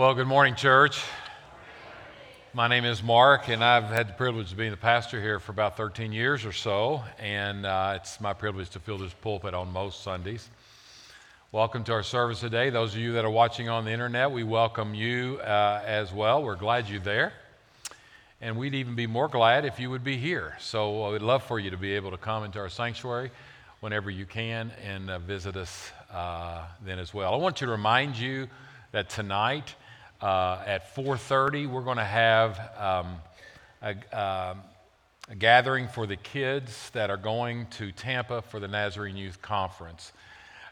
Well, good morning, church. My name is Mark, and I've had the privilege of being the pastor here for about 13 years or so, and uh, it's my privilege to fill this pulpit on most Sundays. Welcome to our service today. Those of you that are watching on the internet, we welcome you uh, as well. We're glad you're there. And we'd even be more glad if you would be here. So we'd love for you to be able to come into our sanctuary whenever you can and uh, visit us uh, then as well. I want to remind you that tonight uh, at 4.30 we're going to have um, a, um, a, gathering for the kids that are going to tampa for the nazarene youth conference.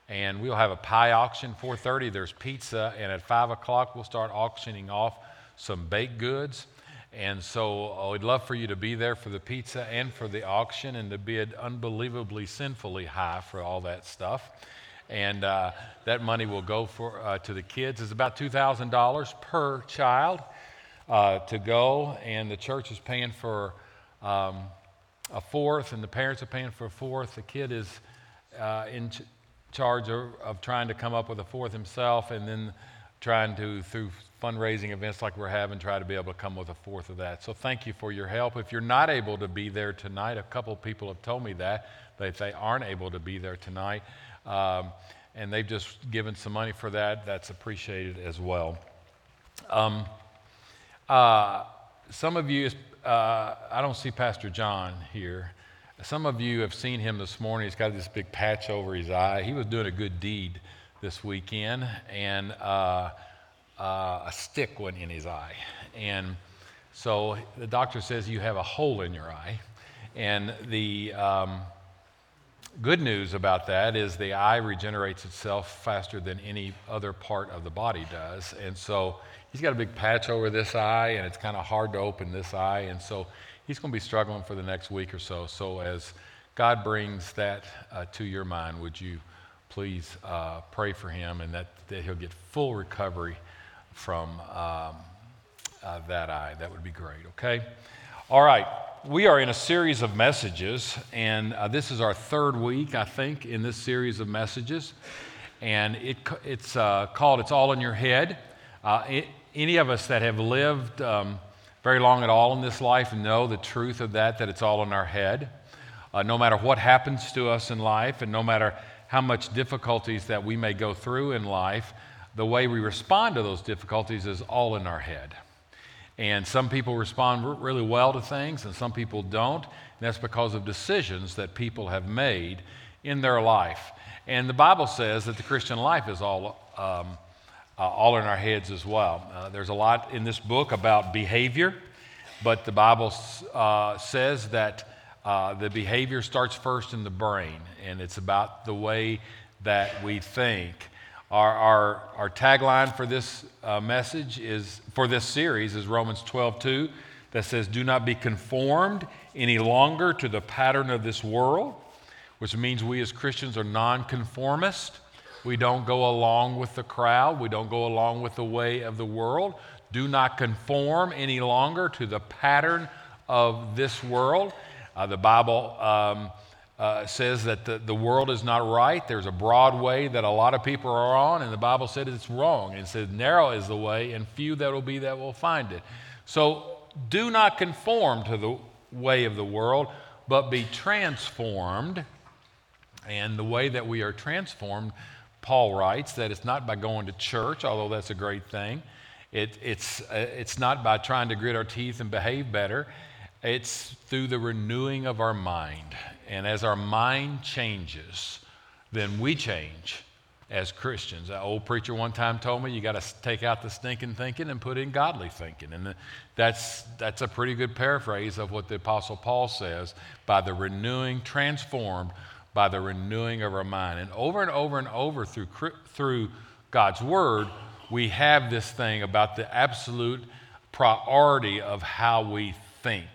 And we'll have a pie auction 4.30 there's pizza and at 5 o'clock we'll start auctioning off some baked goods. And so uh, we'd love for you to be there for the pizza and for the auction and to bid unbelievably sinfully high for all that stuff and uh, that money will go for, uh, to the kids. It's about $2,000 per child uh, to go, and the church is paying for um, a fourth, and the parents are paying for a fourth. The kid is uh, in ch- charge of, of, trying to come up with a fourth himself, and then trying to, through fundraising events like we're having, try to be able to come with a fourth of that. So thank you for your help. If you're not able to be there tonight, a couple people have told me that, that they aren't able to be there tonight, um, and they've just given some money for that. That's appreciated as well. Um, uh, some of you, uh, I don't see Pastor John here. Some of you have seen him this morning. He's got this big patch over his eye. He was doing a good deed this weekend, and uh, uh a stick went in his eye. And so the doctor says you have a hole in your eye. And the. Um, good news about that is the eye regenerates itself faster than any other part of the body does. And so he's got a big patch over this eye, and it's kind of hard to open this eye. And so he's going to be struggling for the next week or so. So as God brings that uh, to your mind, would you please uh, pray for him and that, that he'll get full recovery from um, uh, that eye? That would be great, okay? All right we are in a series of messages, and uh, this is our third week, I think, in this series of messages. And it, it's uh, called It's All in Your Head. Uh, it, any of us that have lived um, very long at all in this life know the truth of that, that it's all in our head. Uh, no matter what happens to us in life, and no matter how much difficulties that we may go through in life, the way we respond to those difficulties is all in our head. And some people respond really well to things, and some people don't. And that's because of decisions that people have made in their life. And the Bible says that the Christian life is all, um, uh, all in our heads as well. Uh, there's a lot in this book about behavior, but the Bible uh, says that uh, the behavior starts first in the brain, and it's about the way that we think. Our, our, our tagline for this uh, message is, for this series is Romans 12, 2, that says, Do not be conformed any longer to the pattern of this world, which means we as Christians are nonconformist. We don't go along with the crowd, we don't go along with the way of the world. Do not conform any longer to the pattern of this world. Uh, the Bible. Um, uh, says that the, the world is not right. There's a broad way that a lot of people are on, and the Bible said it's wrong. And it says, narrow is the way, and few that will be that will find it. So do not conform to the way of the world, but be transformed. And the way that we are transformed, Paul writes that it's not by going to church, although that's a great thing. It, it's, uh, it's not by trying to grit our teeth and behave better. It's through the renewing of our mind. And as our mind changes, then we change as Christians. An old preacher one time told me you got to take out the stinking thinking and put in godly thinking. And that's, that's a pretty good paraphrase of what the Apostle Paul says by the renewing, transformed by the renewing of our mind. And over and over and over through, through God's Word, we have this thing about the absolute priority of how we think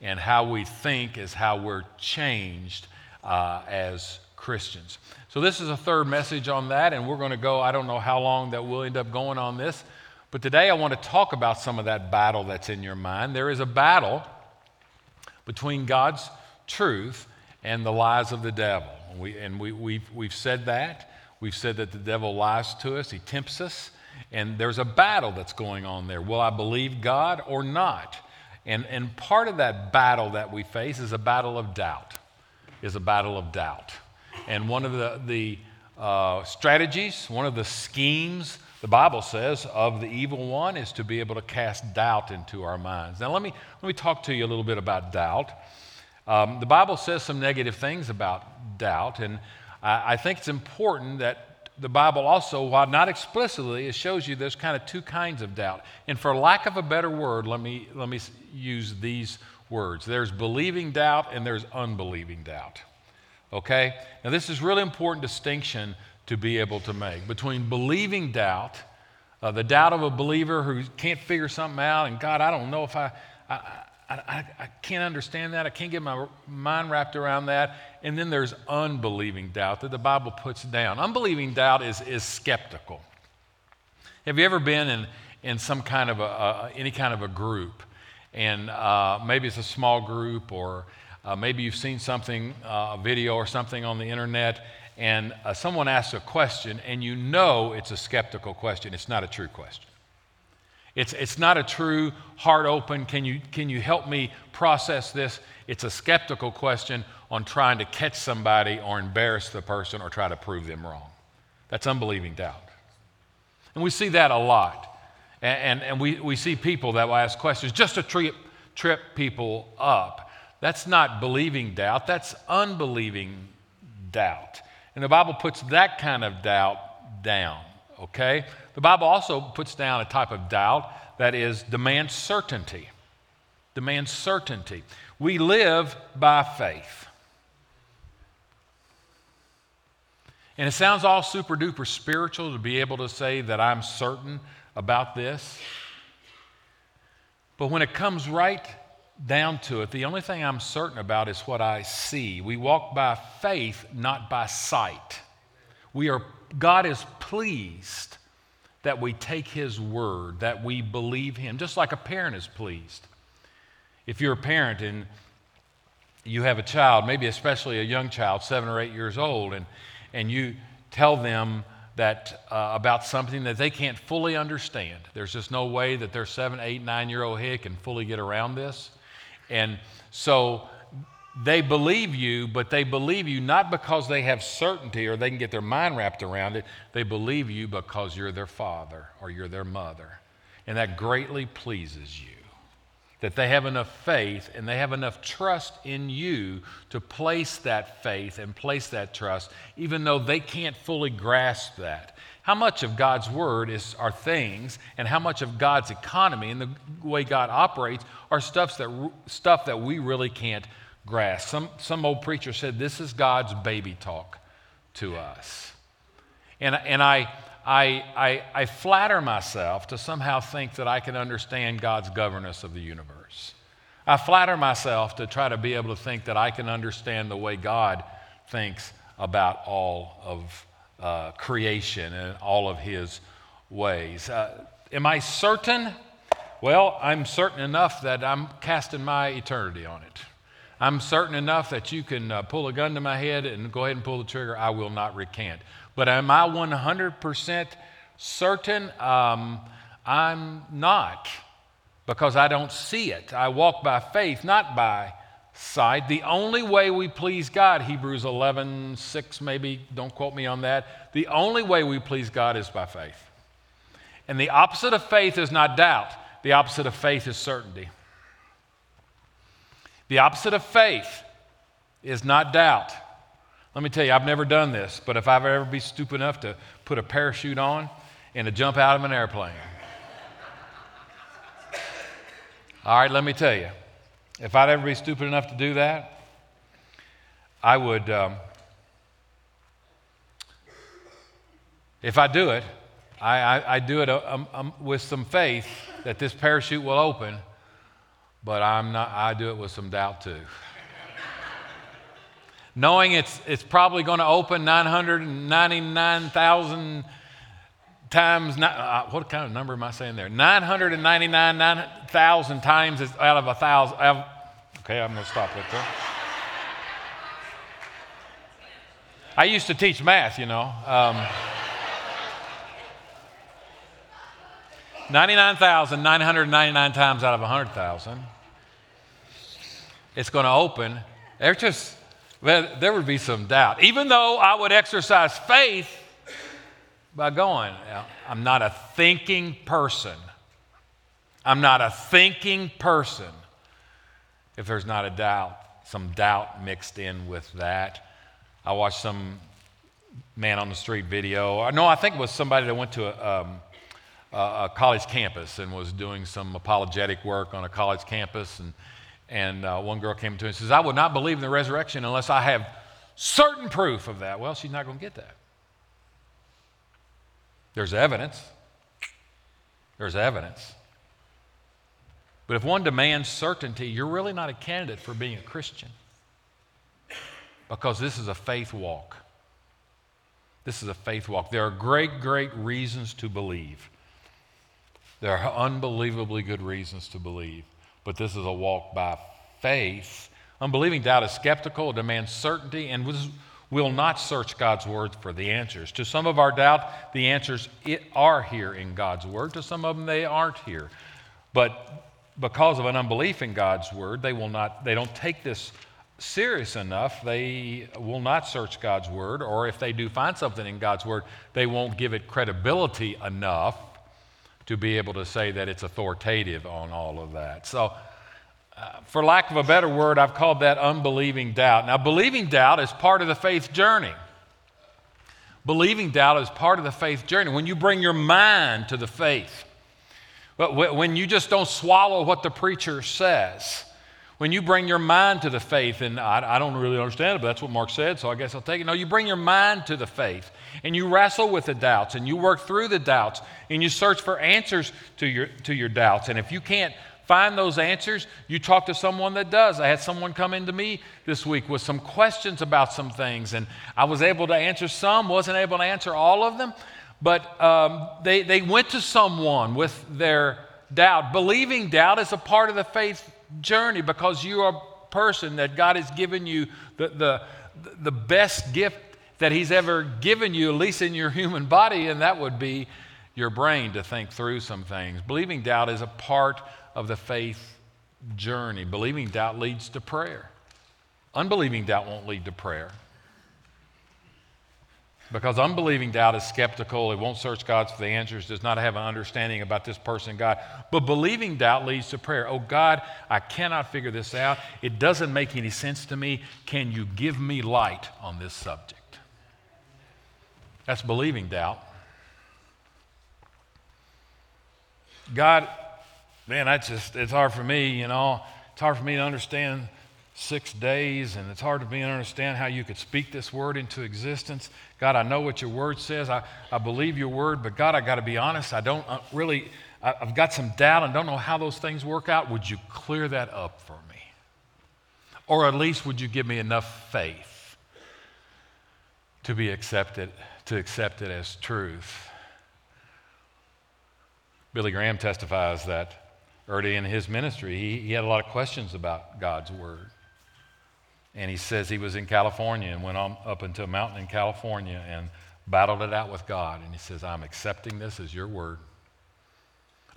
and how we think is how we're changed uh, as Christians. So, this is a third message on that, and we're going to go, I don't know how long that we'll end up going on this, but today I want to talk about some of that battle that's in your mind. There is a battle between God's truth and the lies of the devil. We, and we, we've, we've said that. We've said that the devil lies to us, he tempts us, And there's a battle that's going on there. Will I believe God or not? And, and part of that battle that we face is a battle of doubt, is a battle of doubt. And one of the, the uh, strategies, one of the schemes, the Bible says, of the evil one is to be able to cast doubt into our minds. Now, let me, let me talk to you a little bit about doubt. Um, the Bible says some negative things about doubt, and I, I think it's important that the Bible also, while not explicitly, it shows you there's kind of two kinds of doubt. And for lack of a better word, let me, let me use these words there's believing doubt and there's unbelieving doubt. Okay? Now, this is really important distinction to be able to make between believing doubt, uh, the doubt of a believer who can't figure something out, and God, I don't know if I, I, I, I, can't understand that. I can't get my mind wrapped around that. And then there's unbelieving doubt that the Bible puts down. Unbelieving doubt is, is skeptical. Have you ever been in, in some kind of a, uh, any kind of a group? And uh, maybe it's a small group, or uh, maybe you've seen something, uh, a video or something on the internet, and uh, someone asks a question, and you know it's a skeptical question. It's not a true question. It's, it's not a true heart open, can you, can you help me process this? It's a skeptical question on trying to catch somebody or embarrass the person or try to prove them wrong. That's unbelieving doubt. And we see that a lot. And, and, and we, we see people that will ask questions just to trip, trip people up. That's not believing doubt, that's unbelieving doubt. And the Bible puts that kind of doubt down, okay? The Bible also puts down a type of doubt that is demands certainty. Demands certainty. We live by faith. And it sounds all super duper spiritual to be able to say that I'm certain about this. But when it comes right down to it, the only thing I'm certain about is what I see. We walk by faith, not by sight. We are, God is pleased that we take His word, that we believe Him, just like a parent is pleased. If you're a parent and you have a child, maybe especially a young child, seven or eight years old, and, and you tell them that uh, about something that they can't fully understand. There's just no way that their seven, eight, nine year old head can fully get around this. And so they believe you, but they believe you not because they have certainty or they can get their mind wrapped around it. They believe you because you're their father or you're their mother. And that greatly pleases you. That they have enough faith and they have enough trust in you to place that faith and place that trust, even though they can't fully grasp that. How much of God's word is, are things, and how much of God's economy and the way God operates are stuff that, stuff that we really can't grasp. Some, some old preacher said, This is God's baby talk to us. And, and I, I, I, I flatter myself to somehow think that I can understand God's governance of the universe. I flatter myself to try to be able to think that I can understand the way God thinks about all of uh, creation and all of his ways. Uh, am I certain? Well, I'm certain enough that I'm casting my eternity on it. I'm certain enough that you can uh, pull a gun to my head and go ahead and pull the trigger. I will not recant. But am I 100% certain? Um, I'm not because I don't see it. I walk by faith, not by sight. The only way we please God, Hebrews 11, 6 maybe, don't quote me on that. The only way we please God is by faith. And the opposite of faith is not doubt, the opposite of faith is certainty. The opposite of faith is not doubt. Let me tell you, I've never done this, but if I've ever be stupid enough to put a parachute on and to jump out of an airplane. All right, let me tell you, if I'd ever be stupid enough to do that, I would, um, if I do it, I, I, I do it um, um, with some faith that this parachute will open but I'm not, I do it with some doubt too. Knowing it's, it's probably going to open 999,000 times, uh, what kind of number am I saying there? 999,000 times is out of a thousand. Okay, I'm going to stop right there. I used to teach math, you know. Um, 99,999 times out of 100,000, it's going to open. There's just, there would be some doubt. Even though I would exercise faith by going, I'm not a thinking person. I'm not a thinking person if there's not a doubt, some doubt mixed in with that. I watched some man on the street video. No, I think it was somebody that went to a, um, a college campus and was doing some apologetic work on a college campus. And, and uh, one girl came to him and says, I would not believe in the resurrection unless I have certain proof of that. Well, she's not going to get that. There's evidence. There's evidence. But if one demands certainty, you're really not a candidate for being a Christian because this is a faith walk. This is a faith walk. There are great, great reasons to believe. There are unbelievably good reasons to believe, but this is a walk by faith. Unbelieving doubt is skeptical, it demands certainty, and will not search God's word for the answers. To some of our doubt, the answers are here in God's word. To some of them, they aren't here. But because of an unbelief in God's word, they will not, they don't take this serious enough. They will not search God's word, or if they do find something in God's word, they won't give it credibility enough to be able to say that it's authoritative on all of that. So, uh, for lack of a better word, I've called that unbelieving doubt. Now, believing doubt is part of the faith journey. Believing doubt is part of the faith journey. When you bring your mind to the faith, but when you just don't swallow what the preacher says, when you bring your mind to the faith, and I, I, don't really understand it, but that's what Mark said, so I guess I'll take it. No, you bring your mind to the faith, and you wrestle with the doubts, and you work through the doubts, and you search for answers to your, to your doubts. And if you can't find those answers, you talk to someone that does. I had someone come into me this week with some questions about some things, and I was able to answer some, wasn't able to answer all of them. But um, they, they went to someone with their doubt. Believing doubt is a part of the faith journey because you are a person that God has given you the, the, the best gift that He's ever given you, at least in your human body, and that would be your brain to think through some things. Believing doubt is a part of the faith journey. Believing doubt leads to prayer. Unbelieving doubt won't lead to prayer. Because unbelieving doubt is skeptical, it won't search God for the answers, does not have an understanding about this person, God. But believing doubt leads to prayer. Oh, God, I cannot figure this out. It doesn't make any sense to me. Can you give me light on this subject? That's believing doubt. God, man, that's just, it's hard for me, you know. It's hard for me to understand six days, and it's hard for me to understand how you could speak this word into existence. God, I know what your word says. I, I believe your word, but God, I got to be honest. I don't uh, really, I, I've got some doubt and don't know how those things work out. Would you clear that up for me? Or at least would you give me enough faith to be accepted, to accept it as truth? Billy Graham testifies that early in his ministry, he, he had a lot of questions about God's word. And he says he was in California and went on up into a mountain in California and battled it out with God. And he says, I'm accepting this as your word.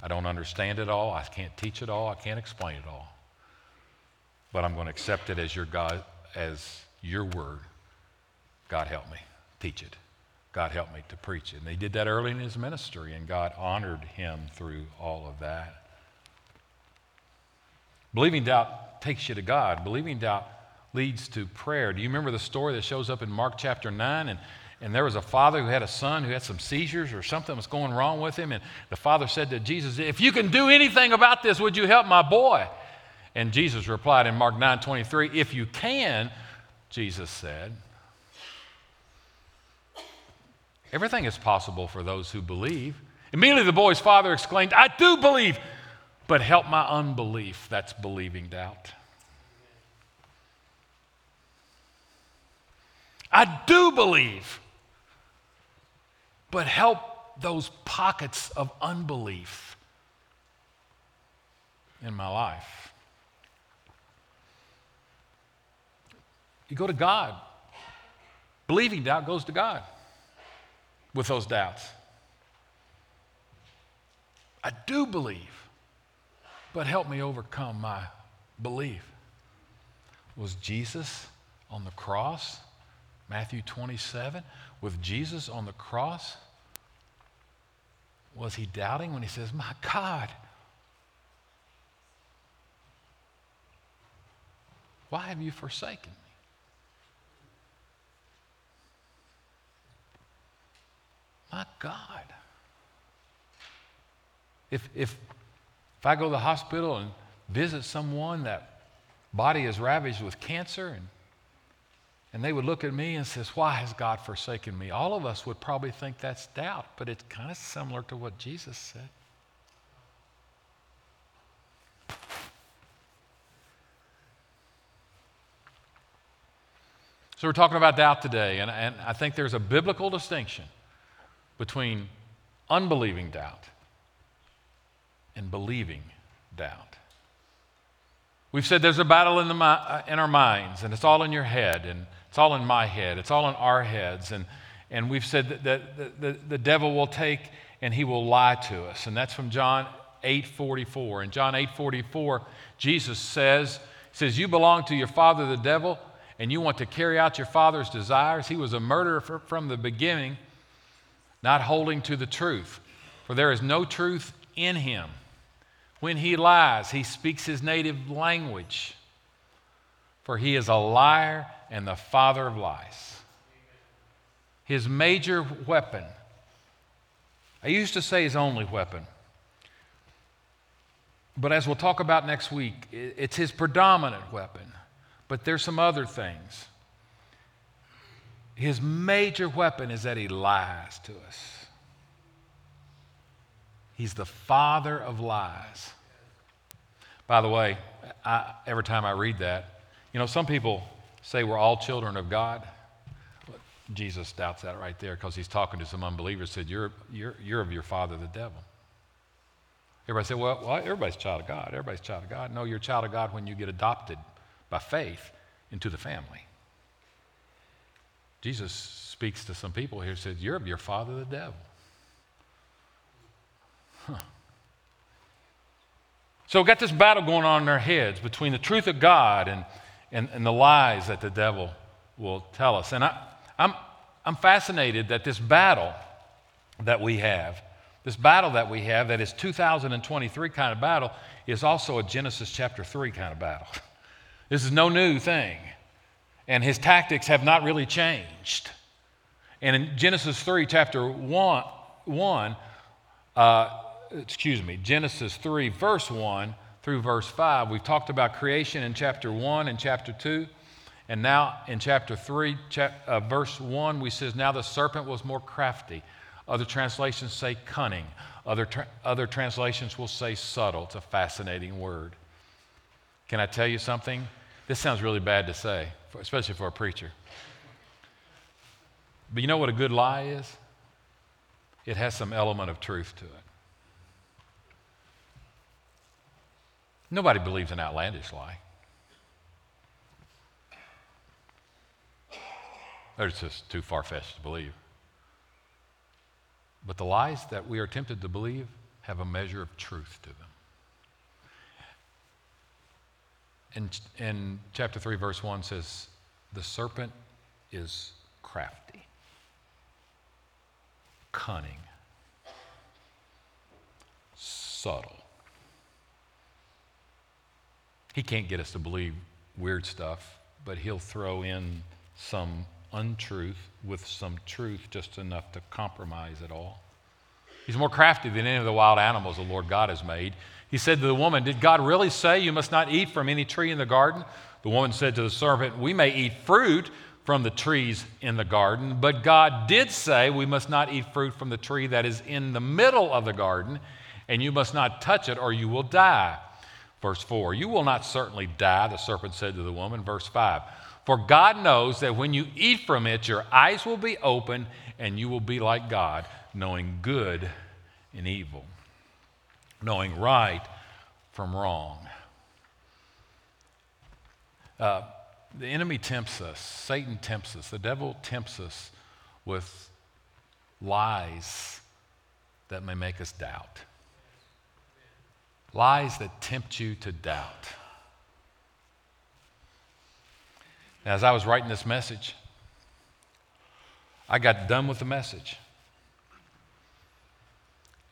I don't understand it all. I can't teach it all. I can't explain it all. But I'm going to accept it as your God, as your word. God help me teach it. God help me to preach it. And he did that early in his ministry, and God honored him through all of that. Believing doubt takes you to God. Believing doubt leads to prayer. Do you remember the story that shows up in Mark chapter 9? And, and there was a father who had a son who had some seizures or something was going wrong with him. And the father said to Jesus, If you can do anything about this, would you help my boy? And Jesus replied in Mark 9 23, If you can, Jesus said, Everything is possible for those who believe. Immediately the boy's father exclaimed, I do believe, but help my unbelief. That's believing doubt. I do believe. But help those pockets of unbelief in my life. You go to God. Believing doubt goes to God with those doubts. I do believe, but help me overcome my belief. Was Jesus on the cross? Matthew 27. With Jesus on the cross, was he doubting when he says, My God, why have you forsaken me? My God. If, if, if I go to the hospital and visit someone that body is ravaged with cancer and, and they would look at me and says, why has God forsaken me? All of us would probably think that's doubt, but it's kind of similar to what Jesus said. So, we're talking about doubt today, and, and I think there's a biblical distinction between unbelieving doubt and believing doubt. We've said there's a battle in, the, uh, in our minds, and it's all in your head, and it's all in my head, it's all in our heads. And, and we've said that the, the, the devil will take and he will lie to us. And that's from John 8:44. In John 8:44, Jesus says, says, You belong to your father, the devil, and you want to carry out your father's desires. He was a murderer from the beginning, not holding to the truth. For there is no truth in him. When he lies, he speaks his native language, for he is a liar and the father of lies. His major weapon, I used to say his only weapon, but as we'll talk about next week, it's his predominant weapon. But there's some other things. His major weapon is that he lies to us. He's the father of lies. By the way, I, every time I read that, you know, some people say we're all children of God. Jesus doubts that right there because he's talking to some unbelievers. Said, "You're you're you're of your father, the devil." Everybody said, "Well, well, everybody's child of God. Everybody's child of God." No, you're a child of God when you get adopted by faith into the family. Jesus speaks to some people here. Says, "You're of your father, the devil." Huh. So we've got this battle going on in our heads between the truth of God and, and, and the lies that the devil will tell us. And I, I'm, I'm fascinated that this battle that we have, this battle that we have that is 2023 kind of battle, is also a Genesis chapter 3 kind of battle. This is no new thing. And his tactics have not really changed. And in Genesis 3, chapter 1, 1 uh, excuse me, Genesis 3, verse 1 through verse 5. We've talked about creation in chapter 1 and chapter 2. And now in chapter 3, chap, uh, verse 1, we says, Now the serpent was more crafty. Other translations say cunning. Other, tra- other translations will say subtle. It's a fascinating word. Can I tell you something? This sounds really bad to say, especially for a preacher. But you know what a good lie is? It has some element of truth to it. Nobody believes an outlandish lie. It's just too far fetched to believe. But the lies that we are tempted to believe have a measure of truth to them. In, in chapter 3, verse 1 says, The serpent is crafty, cunning, subtle. He can't get us to believe weird stuff, but he'll throw in some untruth with some truth just enough to compromise it all. He's more crafty than any of the wild animals the Lord God has made. He said to the woman, Did God really say you must not eat from any tree in the garden? The woman said to the serpent, We may eat fruit from the trees in the garden, but God did say we must not eat fruit from the tree that is in the middle of the garden, and you must not touch it or you will die. Verse 4 You will not certainly die, the serpent said to the woman. Verse 5 For God knows that when you eat from it, your eyes will be open and you will be like God, knowing good and evil, knowing right from wrong. Uh, the enemy tempts us, Satan tempts us, the devil tempts us with lies that may make us doubt. Lies that tempt you to doubt. Now, as I was writing this message, I got done with the message.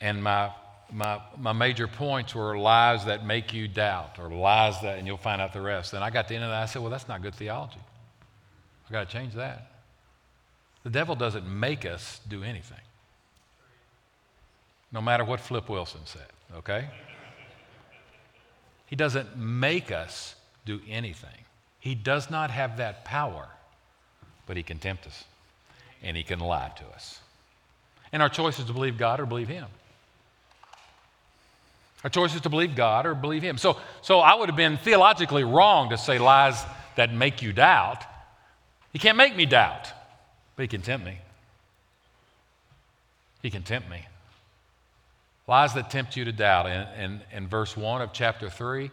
And my, my, my major points were lies that make you doubt, or lies that, and you'll find out the rest. And I got to the end of that, I said, Well, that's not good theology. I've got to change that. The devil doesn't make us do anything, no matter what Flip Wilson said, okay? He doesn't make us do anything. He does not have that power, but he can tempt us and he can lie to us. And our choice is to believe God or believe him. Our choice is to believe God or believe him. So, so I would have been theologically wrong to say lies that make you doubt. He can't make me doubt, but he can tempt me. He can tempt me. Lies that tempt you to doubt. In, in, in verse 1 of chapter 3,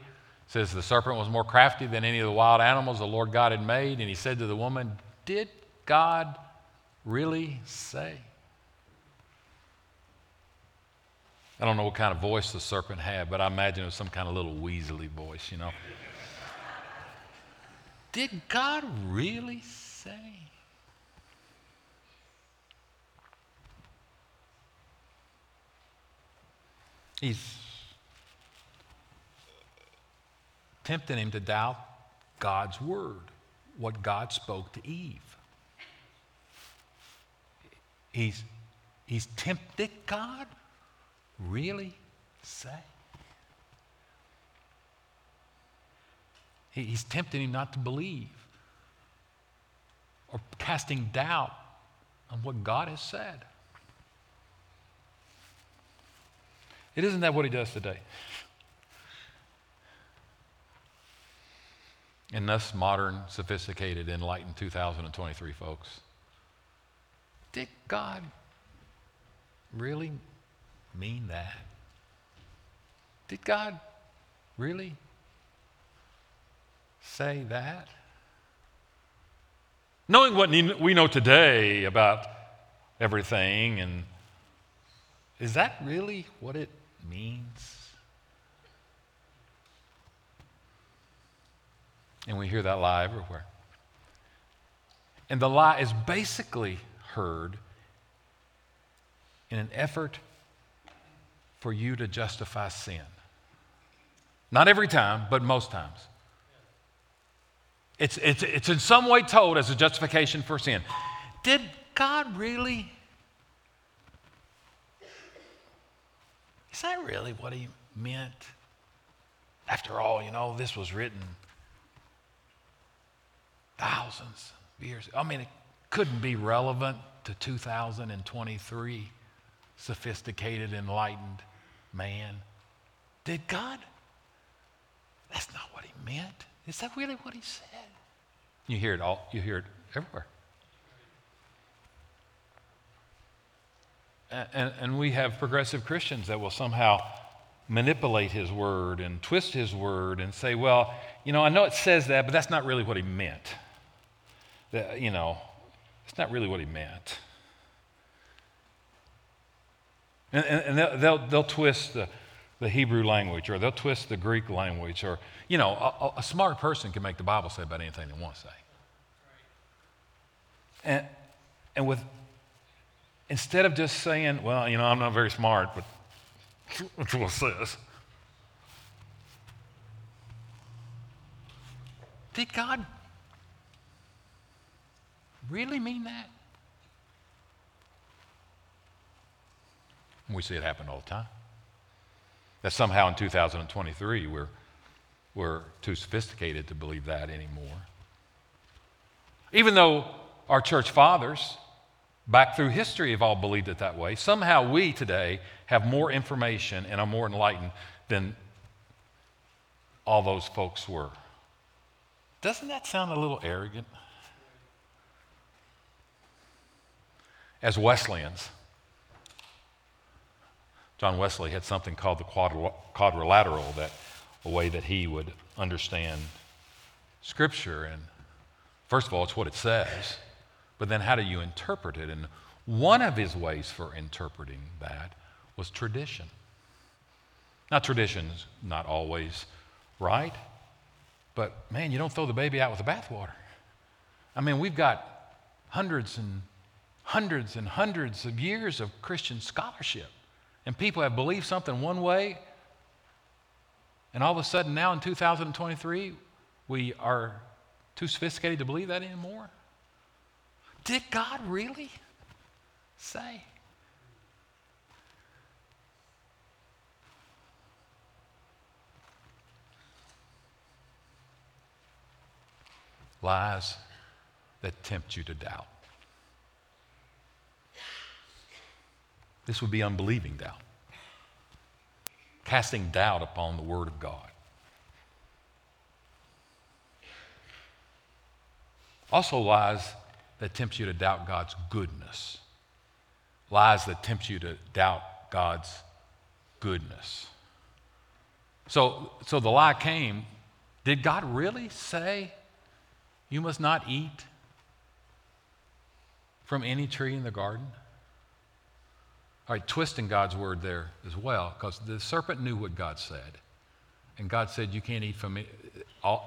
says the serpent was more crafty than any of the wild animals the Lord God had made. And he said to the woman, Did God really say? I don't know what kind of voice the serpent had, but I imagine it was some kind of little weaselly voice, you know. Did God really say? He's tempting him to doubt God's word, what God spoke to Eve. He's, he's tempted God? Really say? He, he's tempting him not to believe or casting doubt on what God has said. It isn't that what he does today. And thus, modern, sophisticated, enlightened 2023 folks. Did God really mean that? Did God really say that? Knowing what we know today about everything, and is that really what it means? And we hear that lie everywhere. And the lie is basically heard in an effort for you to justify sin. Not every time, but most times. It's, it's, it's in some way told as a justification for sin. Did God really? Is that really what he meant? After all, you know, this was written thousands of years. I mean, it couldn't be relevant to 2023 sophisticated, enlightened man. Did God? That's not what he meant. Is that really what he said? You hear it all, you hear it everywhere. And, and we have progressive Christians that will somehow manipulate his word and twist his word and say, well, you know, I know it says that, but that's not really what he meant. That, you know, it's not really what he meant. And, and, and they'll, they'll, twist the, the Hebrew language or they'll twist the Greek language or, you know, a, a smart person can make the Bible say about anything they want to say. And, and with, instead of just saying, well, you know, I'm not very smart, but that's what says. Did God really mean that? we see it happen all the time. That somehow in 2023 we're, we're too sophisticated to believe that anymore. Even though our church fathers back through history have all believed it that way, somehow we today have more information and are more enlightened than all those folks were. Doesn't that sound a little arrogant? As Wesleyans, John Wesley had something called the quadrilateral, that a way that he would understand Scripture. And first of all, it's what it says, but then how do you interpret it? And one of his ways for interpreting that was tradition. Now, tradition's not always right, but man, you don't throw the baby out with the bathwater. I mean, we've got hundreds and hundreds and hundreds of years of Christian scholarship, and people have believed something one way, and all of a sudden now in 2023, we are too sophisticated to believe that anymore. Did God really say? lies that tempt you to doubt. This would be unbelieving doubt, casting doubt upon the Word of God. Also, lies that tempts you to doubt God's goodness. Lies that tempt you to doubt God's goodness. So, so the lie came did God really say you must not eat from any tree in the garden. All right, twisting God's word there as well, because the serpent knew what God said. And God said, You can't eat from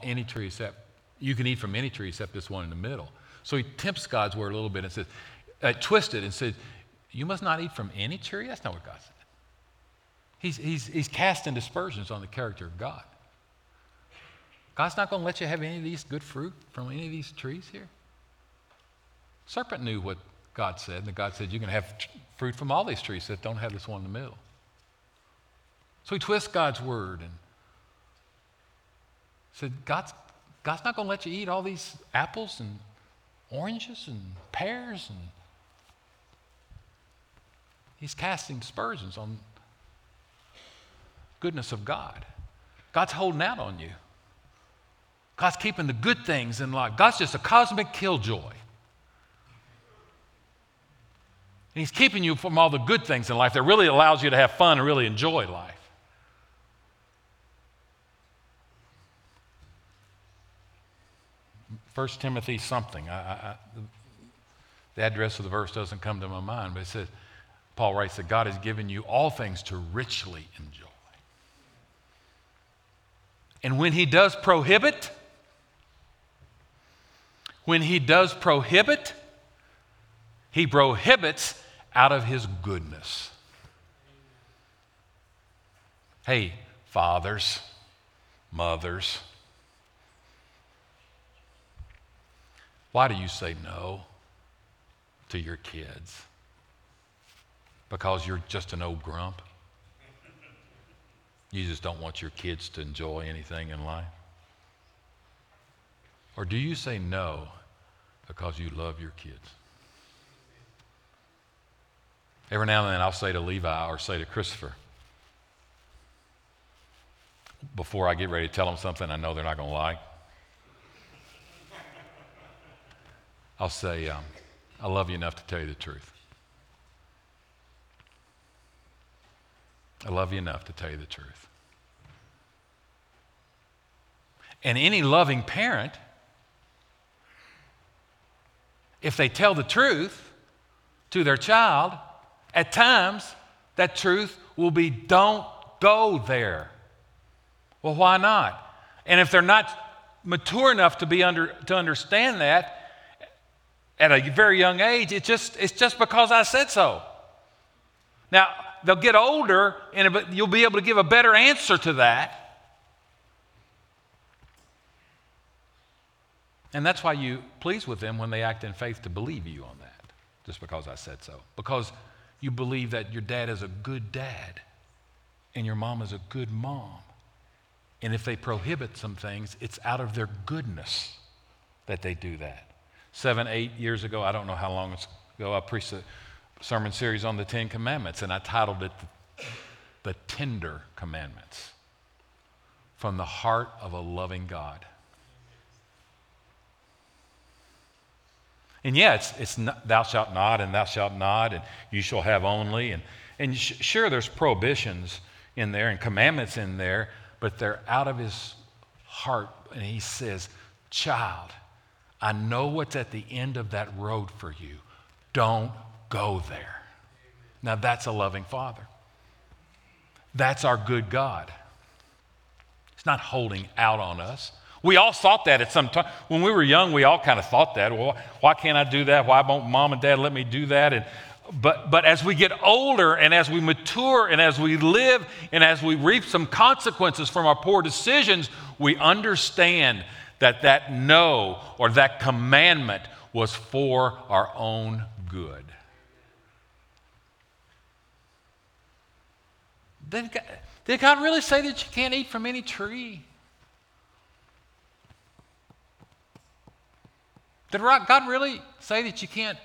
any tree except, you can eat from any tree except this one in the middle. So he tempts God's word a little bit and says, uh, twisted and said, You must not eat from any tree? That's not what God said. He's, he's, he's casting dispersions on the character of God. God's not going to let you have any of these good fruit from any of these trees here. Serpent knew what God said, and God said, You can have fruit from all these trees that don't have this one in the middle. So he twists God's word and said, God's, God's not going to let you eat all these apples and oranges and pears and he's casting dispersions on goodness of God. God's holding out on you. God's keeping the good things in life. God's just a cosmic killjoy. And He's keeping you from all the good things in life that really allows you to have fun and really enjoy life. First Timothy something. I, I, the address of the verse doesn't come to my mind, but it says, Paul writes that God has given you all things to richly enjoy. And when he does prohibit, when he does prohibit, he prohibits out of his goodness. Hey, fathers, mothers, why do you say no to your kids? Because you're just an old grump? You just don't want your kids to enjoy anything in life? Or do you say no because you love your kids? Every now and then I'll say to Levi or say to Christopher, before I get ready to tell them something I know they're not going to like, I'll say, um, I love you enough to tell you the truth. I love you enough to tell you the truth. And any loving parent if they tell the truth to their child, at times that truth will be don't go there. Well, why not? And if they're not mature enough to be under to understand that at a very young age, it's just it's just because I said so. Now, they'll get older and you'll be able to give a better answer to that. And that's why you please with them when they act in faith to believe you on that, just because I said so. Because you believe that your dad is a good dad and your mom is a good mom. And if they prohibit some things, it's out of their goodness that they do that. Seven, eight years ago, I don't know how long ago, I preached a sermon series on the Ten Commandments, and I titled it The, Tender Commandments from the Heart of a Loving God. And yeah, it's, it's not, thou shalt not, and thou shalt not, and you shall have only. And, and sh- sure, there's prohibitions in there and commandments in there, but they're out of his heart. And he says, Child, I know what's at the end of that road for you. Don't go there. Now, that's a loving father. That's our good God. It's not holding out on us. We all thought that at some time. When we were young, we all kind of thought that. Well, why can't I do that? Why won't mom and dad let me do that? And, but, but as we get older and as we mature and as we live and as we reap some consequences from our poor decisions, we understand that that no or that commandment was for our own good. Did God, did God really say that you can't eat from any tree? Did God really say that you can't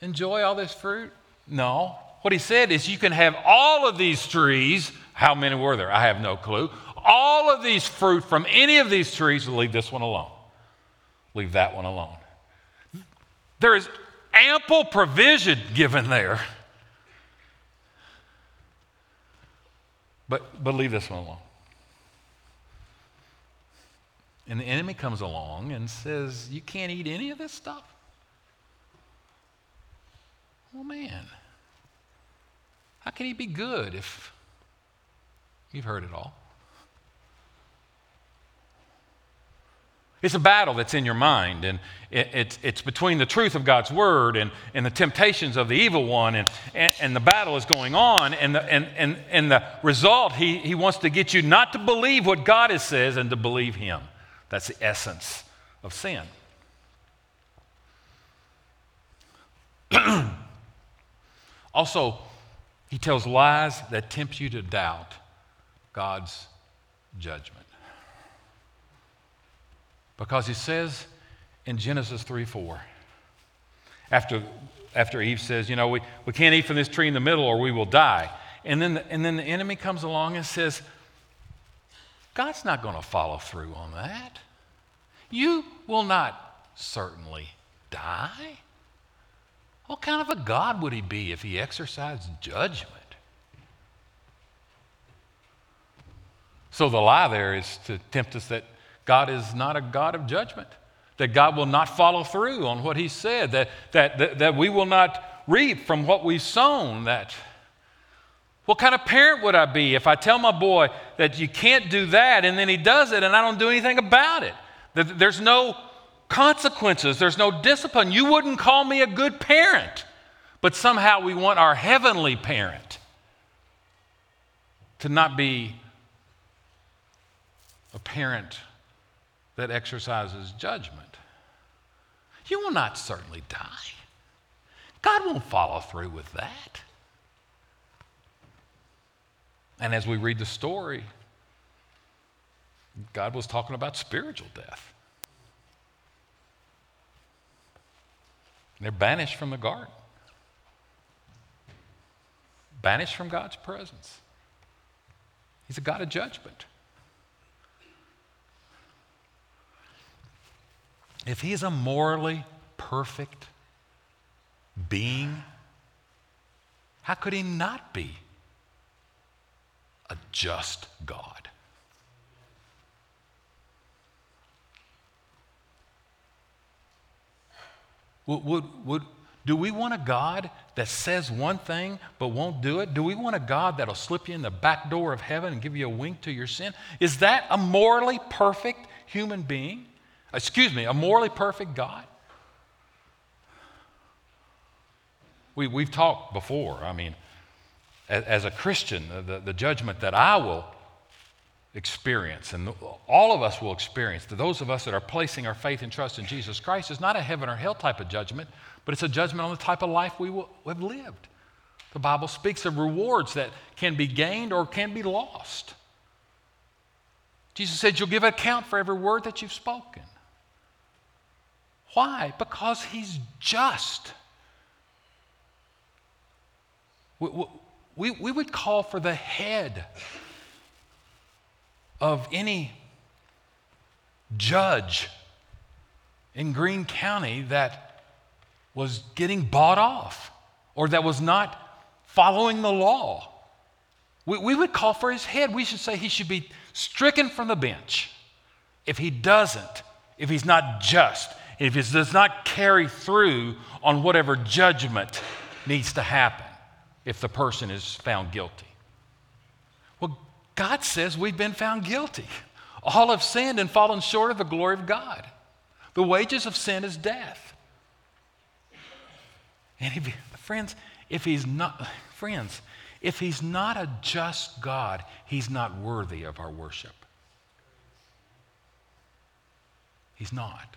enjoy all this fruit? No. What he said is you can have all of these trees. How many were there? I have no clue. All of these fruit from any of these trees, leave this one alone. Leave that one alone. There is ample provision given there. But, but leave this one alone. And the enemy comes along and says, You can't eat any of this stuff? Well, man, how can he be good if you've heard it all? It's a battle that's in your mind, and it, it's, it's between the truth of God's word and, and the temptations of the evil one, and, and, and the battle is going on. And the, and, and, and the result, he, he wants to get you not to believe what God has says and to believe Him. That's the essence of sin. also, he tells lies that tempt you to doubt God's judgment. Because he says in Genesis 3 4, after, after Eve says, You know, we, we can't eat from this tree in the middle or we will die. And then, the, and then the enemy comes along and says, God's not going to follow through on that. You will not certainly die. What kind of a God would he be if he exercised judgment? So the lie there is to tempt us that God is not a God of judgment, that God will not follow through on what He said, that, that, that, that we will not reap from what we've sown. That what kind of parent would I be if I tell my boy that you can't do that and then he does it and I don't do anything about it? That there's no consequences, there's no discipline. You wouldn't call me a good parent, but somehow we want our heavenly parent to not be a parent that exercises judgment. You will not certainly die. God won't follow through with that. And as we read the story, God was talking about spiritual death. they're banished from the garden, banished from God's presence. He's a God of judgment. If he is a morally perfect being, how could he not be a just God? Would, would, would, do we want a God that says one thing but won't do it? Do we want a God that'll slip you in the back door of heaven and give you a wink to your sin? Is that a morally perfect human being? Excuse me, a morally perfect God? We, we've talked before. I mean, as, as a Christian, the, the judgment that I will experience, and all of us will experience, to those of us that are placing our faith and trust in Jesus Christ, is not a heaven or hell type of judgment, but it's a judgment on the type of life we will, have lived. The Bible speaks of rewards that can be gained or can be lost. Jesus said, You'll give account for every word that you've spoken. Why? Because he's just. We, we, we would call for the head of any judge in Greene County that was getting bought off or that was not following the law. We, we would call for his head. We should say he should be stricken from the bench if he doesn't, if he's not just, if it does not carry through on whatever judgment needs to happen if the person is found guilty. Well, God says we've been found guilty. All have sinned and fallen short of the glory of God. The wages of sin is death. And if, friends, if he's not, friends, if he's not a just God, he's not worthy of our worship. He's not.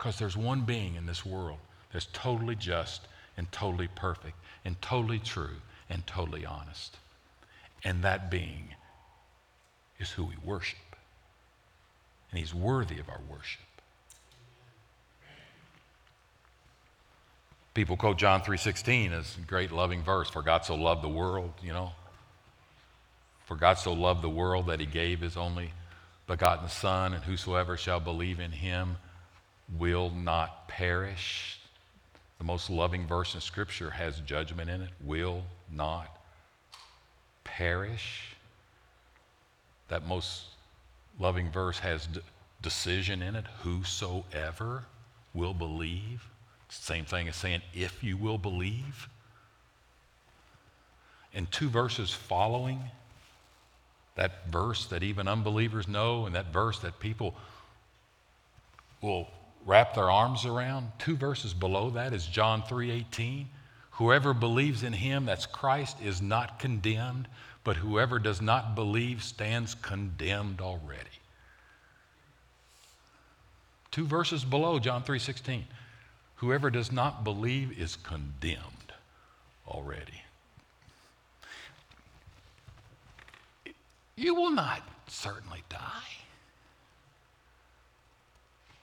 Because there's one being in this world that's totally just and totally perfect and totally true and totally honest. And that being is who we worship. And he's worthy of our worship. People quote John 3:16 as a great loving verse, for God so loved the world, you know. For God so loved the world that he gave his only begotten son and whosoever shall believe in him will not perish. The most loving verse in scripture has judgment in it, will not perish. That most loving verse has d- decision in it, whosoever will believe. Same thing as saying, if you will believe. And two verses following, that verse that even unbelievers know, and that verse that people will wrap their arms around, two verses below that is John 3:18. Whoever believes in him, that's Christ, is not condemned, but whoever does not believe stands condemned already. Two verses below John 3:16. Whoever does not believe is condemned already. You will not certainly die.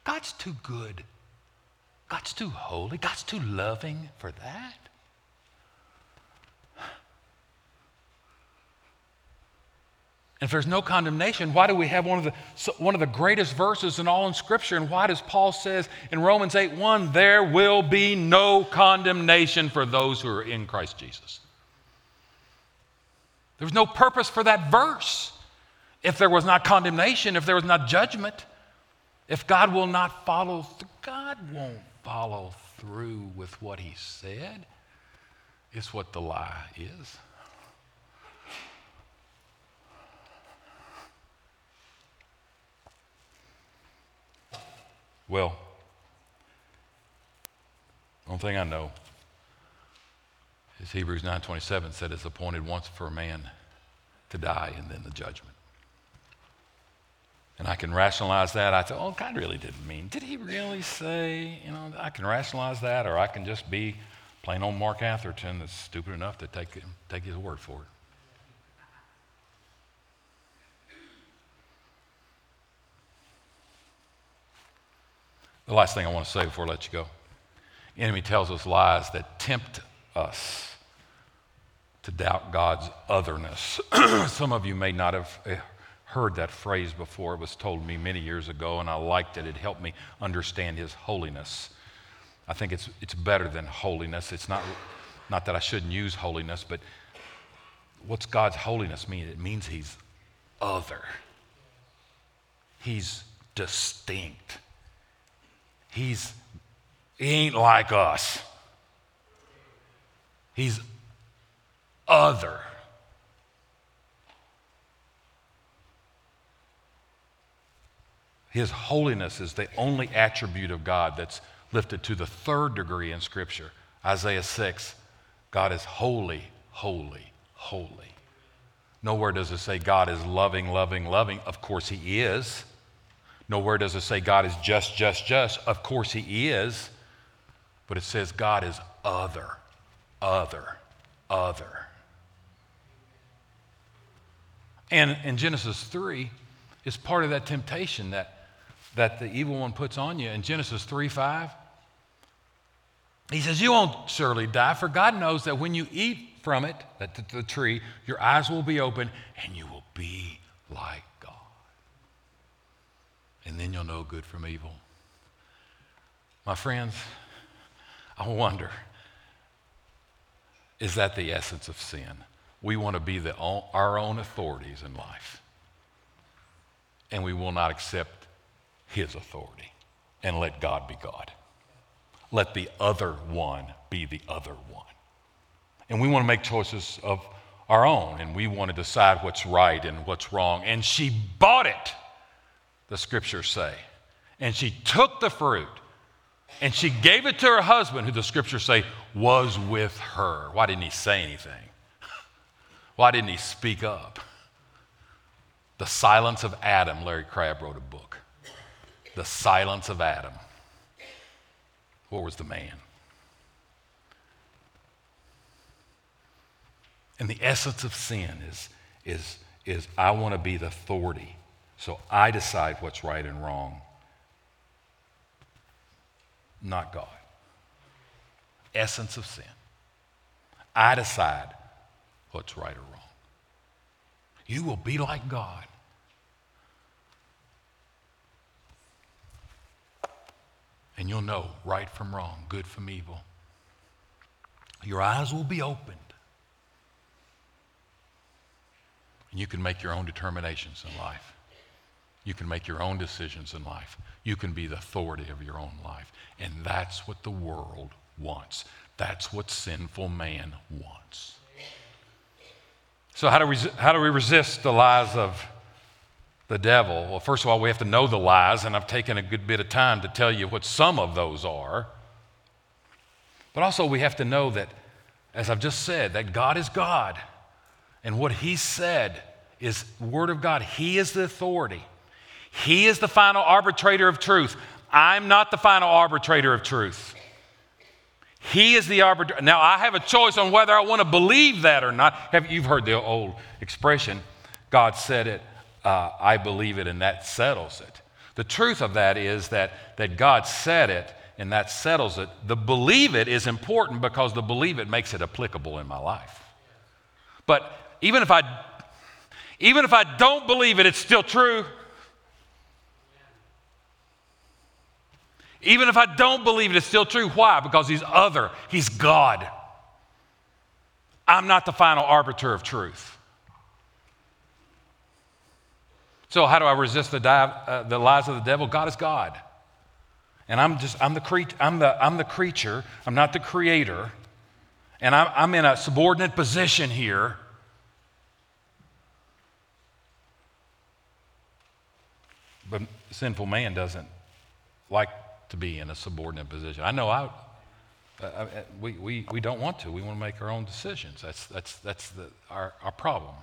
God's too good. God's too holy. God's too loving for that. And if there's no condemnation, why do we have one of, the, one of the greatest verses in all in Scripture? And why does Paul says in Romans 8 1, there will be no condemnation for those who are in Christ Jesus? There's no purpose for that verse if there was not condemnation, if there was not judgment, if God will not follow, th- God won't follow through with what he said. It's what the lie is. Well, one thing I know is Hebrews 9:27 said it's appointed once for a man to die and then the judgment. And I can rationalize that. I thought, oh, God really didn't mean. Did he really say, you know, I can rationalize that, or I can just be plain old Mark Atherton that's stupid enough to take, take his word for it. The last thing I want to say before I let you go the enemy tells us lies that tempt us to doubt God's otherness. Some of you may not have eh, heard that phrase before. It was told me many years ago, and I liked it. It helped me understand His holiness. I think it's, it's better than holiness. It's not, not that I shouldn't use holiness, but what's God's holiness mean? It means He's other, He's distinct. He's, he ain't like us. He's other. His holiness is the only attribute of God that's lifted to the third degree in Scripture. Isaiah 6 God is holy, holy, holy. Nowhere does it say God is loving, loving, loving. Of course, He is. Nowhere does it say God is just, just, just. Of course, He is. But it says God is other, other, other. And in Genesis 3 it's part of that temptation that, that the evil one puts on you. In Genesis 3 5, he says, You won't surely die, for God knows that when you eat from it, that the, the tree, your eyes will be open and you will be like God. and then you'll know good from evil. My friends, I wonder is that the essence of sin? We want to be the, our own authorities in life, and we will not accept His authority and let God be God. Let the other one be the other one. And we want to make choices of our own and we want to decide what's right and what's wrong. And she bought it, the scriptures say. And she took the fruit and she gave it to her husband, who the scriptures say was with her. Why didn't he say anything? Why didn't he speak up? The Silence of Adam, Larry Crabb wrote a book. The Silence of Adam. What was the man? And the essence of sin is, is, is I want to be the authority. So I decide what's right and wrong, not God. Essence of sin. I decide what's right or wrong. You will be like God. And you'll know right from wrong, good from evil. Your eyes will be opened. And you can make your own determinations in life. You can make your own decisions in life. You can be the authority of your own life. And that's what the world wants. That's what sinful man wants. So, how do, we, how do we resist the lies of the devil? Well, first of all, we have to know the lies, and I've taken a good bit of time to tell you what some of those are. But also, we have to know that, as I've just said, that God is God, and what He said is Word of God. He is the authority, He is the final arbitrator of truth. I'm not the final arbitrator of truth. He is the arbiter. Now, I have a choice on whether I want to believe that or not. Have, you've heard the old expression God said it, uh, I believe it, and that settles it. The truth of that is that, that God said it, and that settles it. The believe it is important because the believe it makes it applicable in my life. But even if I even if I don't believe it, it's still true. Even if I don't believe it, it's still true. Why? Because he's other, he's God. I'm not the final arbiter of truth. So, how do I resist the, uh, the lies of the devil? God is God. And I'm just, I'm the, cre- I'm the, I'm the creature, I'm not the creator. And I'm, I'm in a subordinate position here. But sinful man doesn't like to be in a subordinate position. I know I, uh, we, we, we don't want to. We want to make our own decisions. That's, that's, that's the, our, our problem.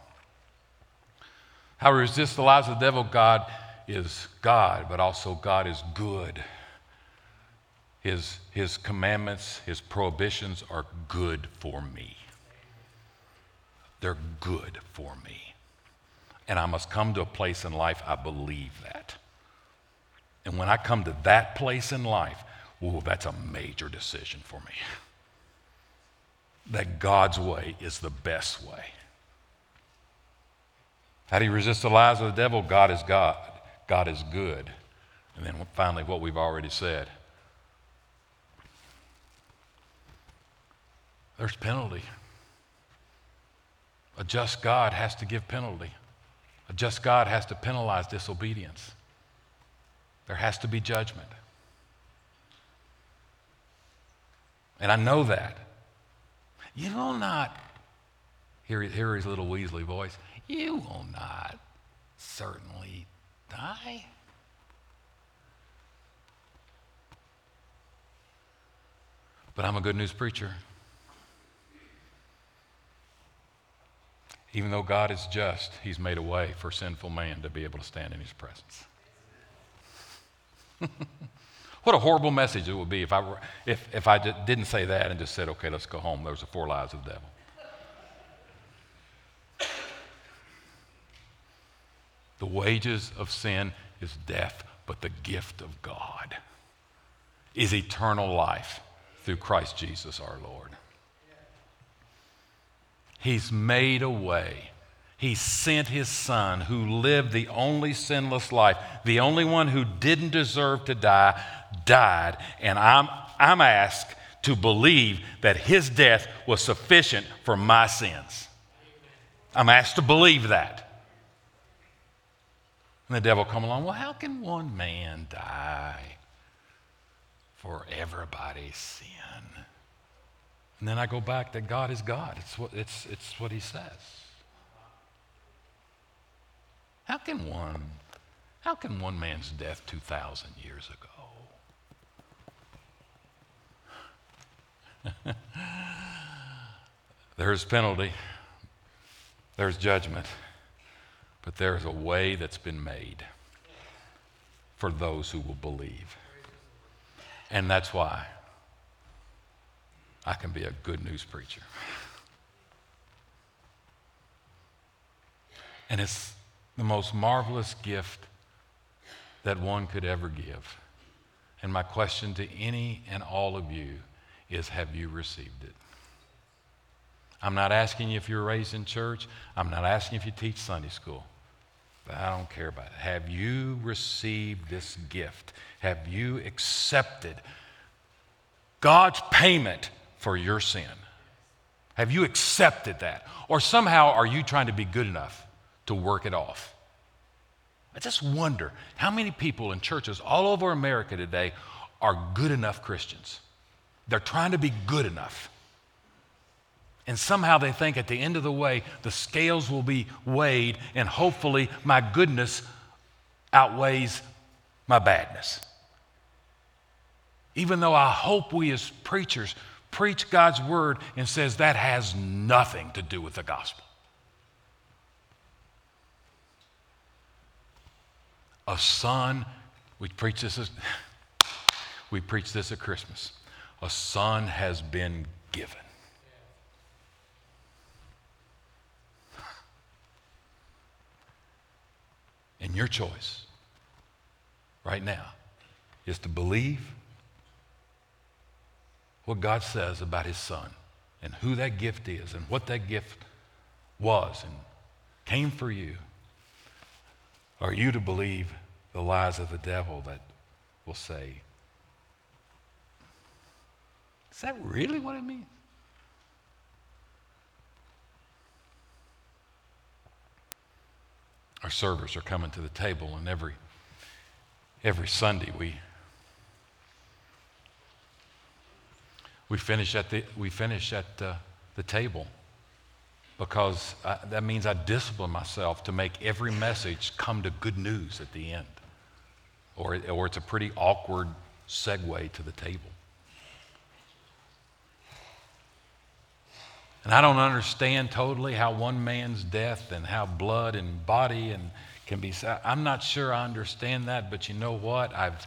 How resist the lies of the devil? God is God, but also God is good. His, his commandments, his prohibitions are good for me. They're good for me. And I must come to a place in life I believe that. And when I come to that place in life, ooh, that's a major decision for me. That God's way is the best way. How do you resist the lies of the devil? God is God. God is good. And then finally, what we've already said there's penalty. A just God has to give penalty. A just God has to penalize disobedience. There has to be judgment. And I know that. You will not, hear, hear his little Weasley voice, you will not certainly die. But I'm a good news preacher. Even though God is just, He's made a way for sinful man to be able to stand in His presence. what a horrible message it would be if I, if, if I didn't say that and just said, okay, let's go home. Those are four lies of the devil. The wages of sin is death, but the gift of God is eternal life through Christ Jesus our Lord. He's made a way he sent his son who lived the only sinless life, the only one who didn't deserve to die, died. And I'm, I'm asked to believe that his death was sufficient for my sins. I'm asked to believe that. And the devil come along, well, how can one man die for everybody's sin? And then I go back that God is God. It's what, it's, it's what He says. How can one, how can one man's death 2,000 years ago? there's penalty, there's judgment, but there's a way that's been made for those who will believe. And that's why I can be a good news preacher. And it's the most marvelous gift that one could ever give. And my question to any and all of you is have you received it? I'm not asking you if you're raised in church. I'm not asking if you teach Sunday school. I don't care about it. Have you received this gift? Have you accepted God's payment for your sin? Have you accepted that? Or somehow are you trying to be good enough to work it off? I just wonder how many people in churches all over America today are good enough Christians. They're trying to be good enough. And somehow they think at the end of the way, the scales will be weighed, and hopefully my goodness outweighs my badness. Even though I hope we as preachers preach God's word and says that has nothing to do with the gospel. A son, we preach this, we preach this at Christmas. A son has been given. And your choice right now is to believe what God says about his son and who that gift is and what that gift was and came for you. Are you to believe the lies of the devil that will say, Is that really what it means? Our servers are coming to the table, and every, every Sunday we, we finish at the, we finish at uh, the table because I, that means I discipline myself to make every message come to good news at the end, or, or it's a pretty awkward segue to the table. And I don't understand totally how one man's death and how blood and body and can be. I'm not sure I understand that, but you know what? I've.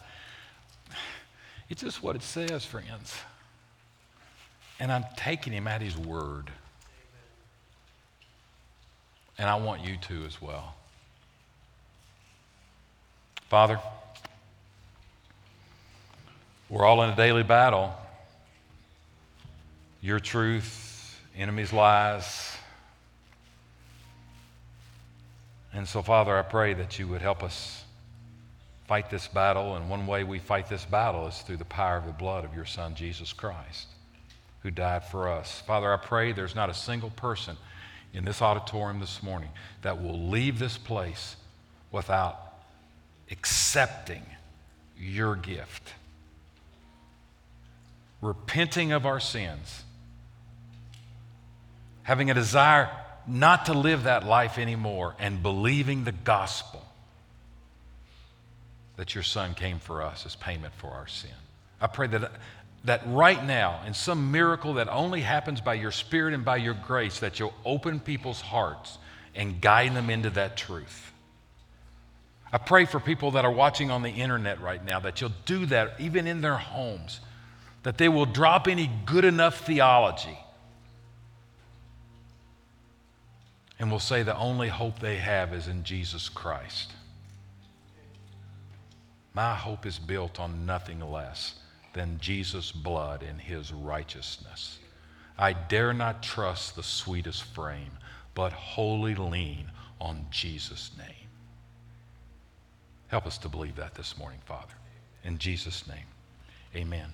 It's just what it says, friends. And I'm taking him at his word. And I want you to as well. Father, we're all in a daily battle. Your truth enemy's lies. And so, Father, I pray that you would help us fight this battle. And one way we fight this battle is through the power of the blood of your Son, Jesus Christ, who died for us. Father, I pray there's not a single person in this auditorium this morning that will leave this place without accepting your gift, repenting of our sins having a desire not to live that life anymore and believing the gospel that your son came for us as payment for our sin. I pray that, that right now, in some miracle that only happens by your spirit and by your grace, that you'll open people's hearts and guide them into that truth. I pray for people that are watching on the internet right now that you'll do that even in their homes, that they will drop any good enough theology and will say the only hope they have is in Jesus Christ. My hope is built on nothing less than Jesus' blood and his righteousness. I dare not trust the sweetest frame, but wholly lean on Jesus' name. Help us to believe that this morning, Father. In Jesus' name, amen.